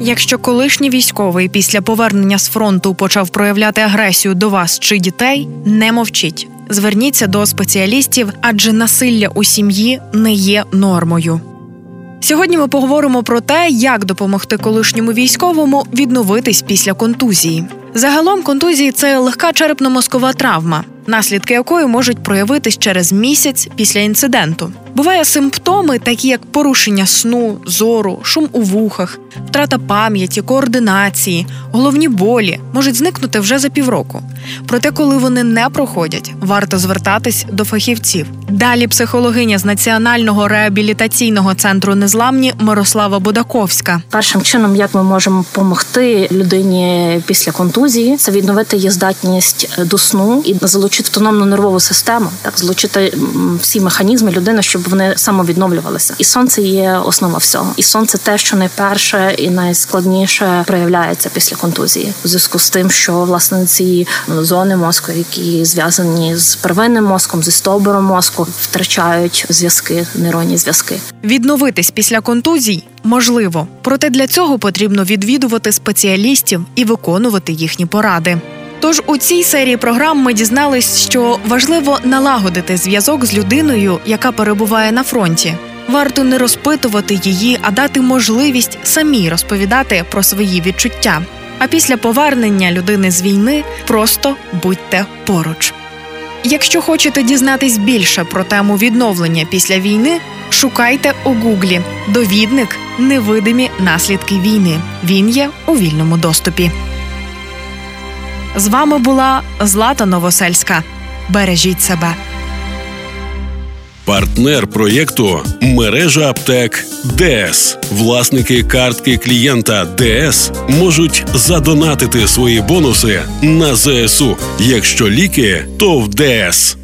Якщо колишній військовий після повернення з фронту почав проявляти агресію до вас чи дітей, не мовчіть. Зверніться до спеціалістів, адже насилля у сім'ї не є нормою. Сьогодні ми поговоримо про те, як допомогти колишньому військовому відновитись після контузії. Загалом контузії це легка черепно-мозкова травма, наслідки якої можуть проявитись через місяць після інциденту. Буває симптоми, такі як порушення сну, зору, шум у вухах, втрата пам'яті, координації, головні болі можуть зникнути вже за півроку. Проте, коли вони не проходять, варто звертатись до фахівців. Далі психологиня з національного реабілітаційного центру незламні Мирослава Будаковська. Першим чином, як ми можемо допомогти людині після контузії, це відновити її здатність до сну і залучити автономну нервову систему, так залучити всі механізми людини, щоб вони самовідновлювалися. І сонце є основа всього. І сонце те, що найперше і найскладніше проявляється після контузії, у зв'язку з тим, що власне ці зони мозку, які зв'язані з первинним мозком, зі стовбуром мозку, втрачають зв'язки, нейронні зв'язки. Відновитись після контузій можливо, проте для цього потрібно відвідувати спеціалістів і виконувати їхні поради. Тож у цій серії програм ми дізнались, що важливо налагодити зв'язок з людиною, яка перебуває на фронті. Варто не розпитувати її, а дати можливість самій розповідати про свої відчуття. А після повернення людини з війни просто будьте поруч. Якщо хочете дізнатись більше про тему відновлення після війни, шукайте у гуглі довідник невидимі наслідки війни. Він є у вільному доступі. З вами була Злата Новосельська. Бережіть себе. Партнер проєкту мережа аптек ДС. Власники картки клієнта ДС можуть задонатити свої бонуси на ЗСУ. Якщо ліки, то в ДС.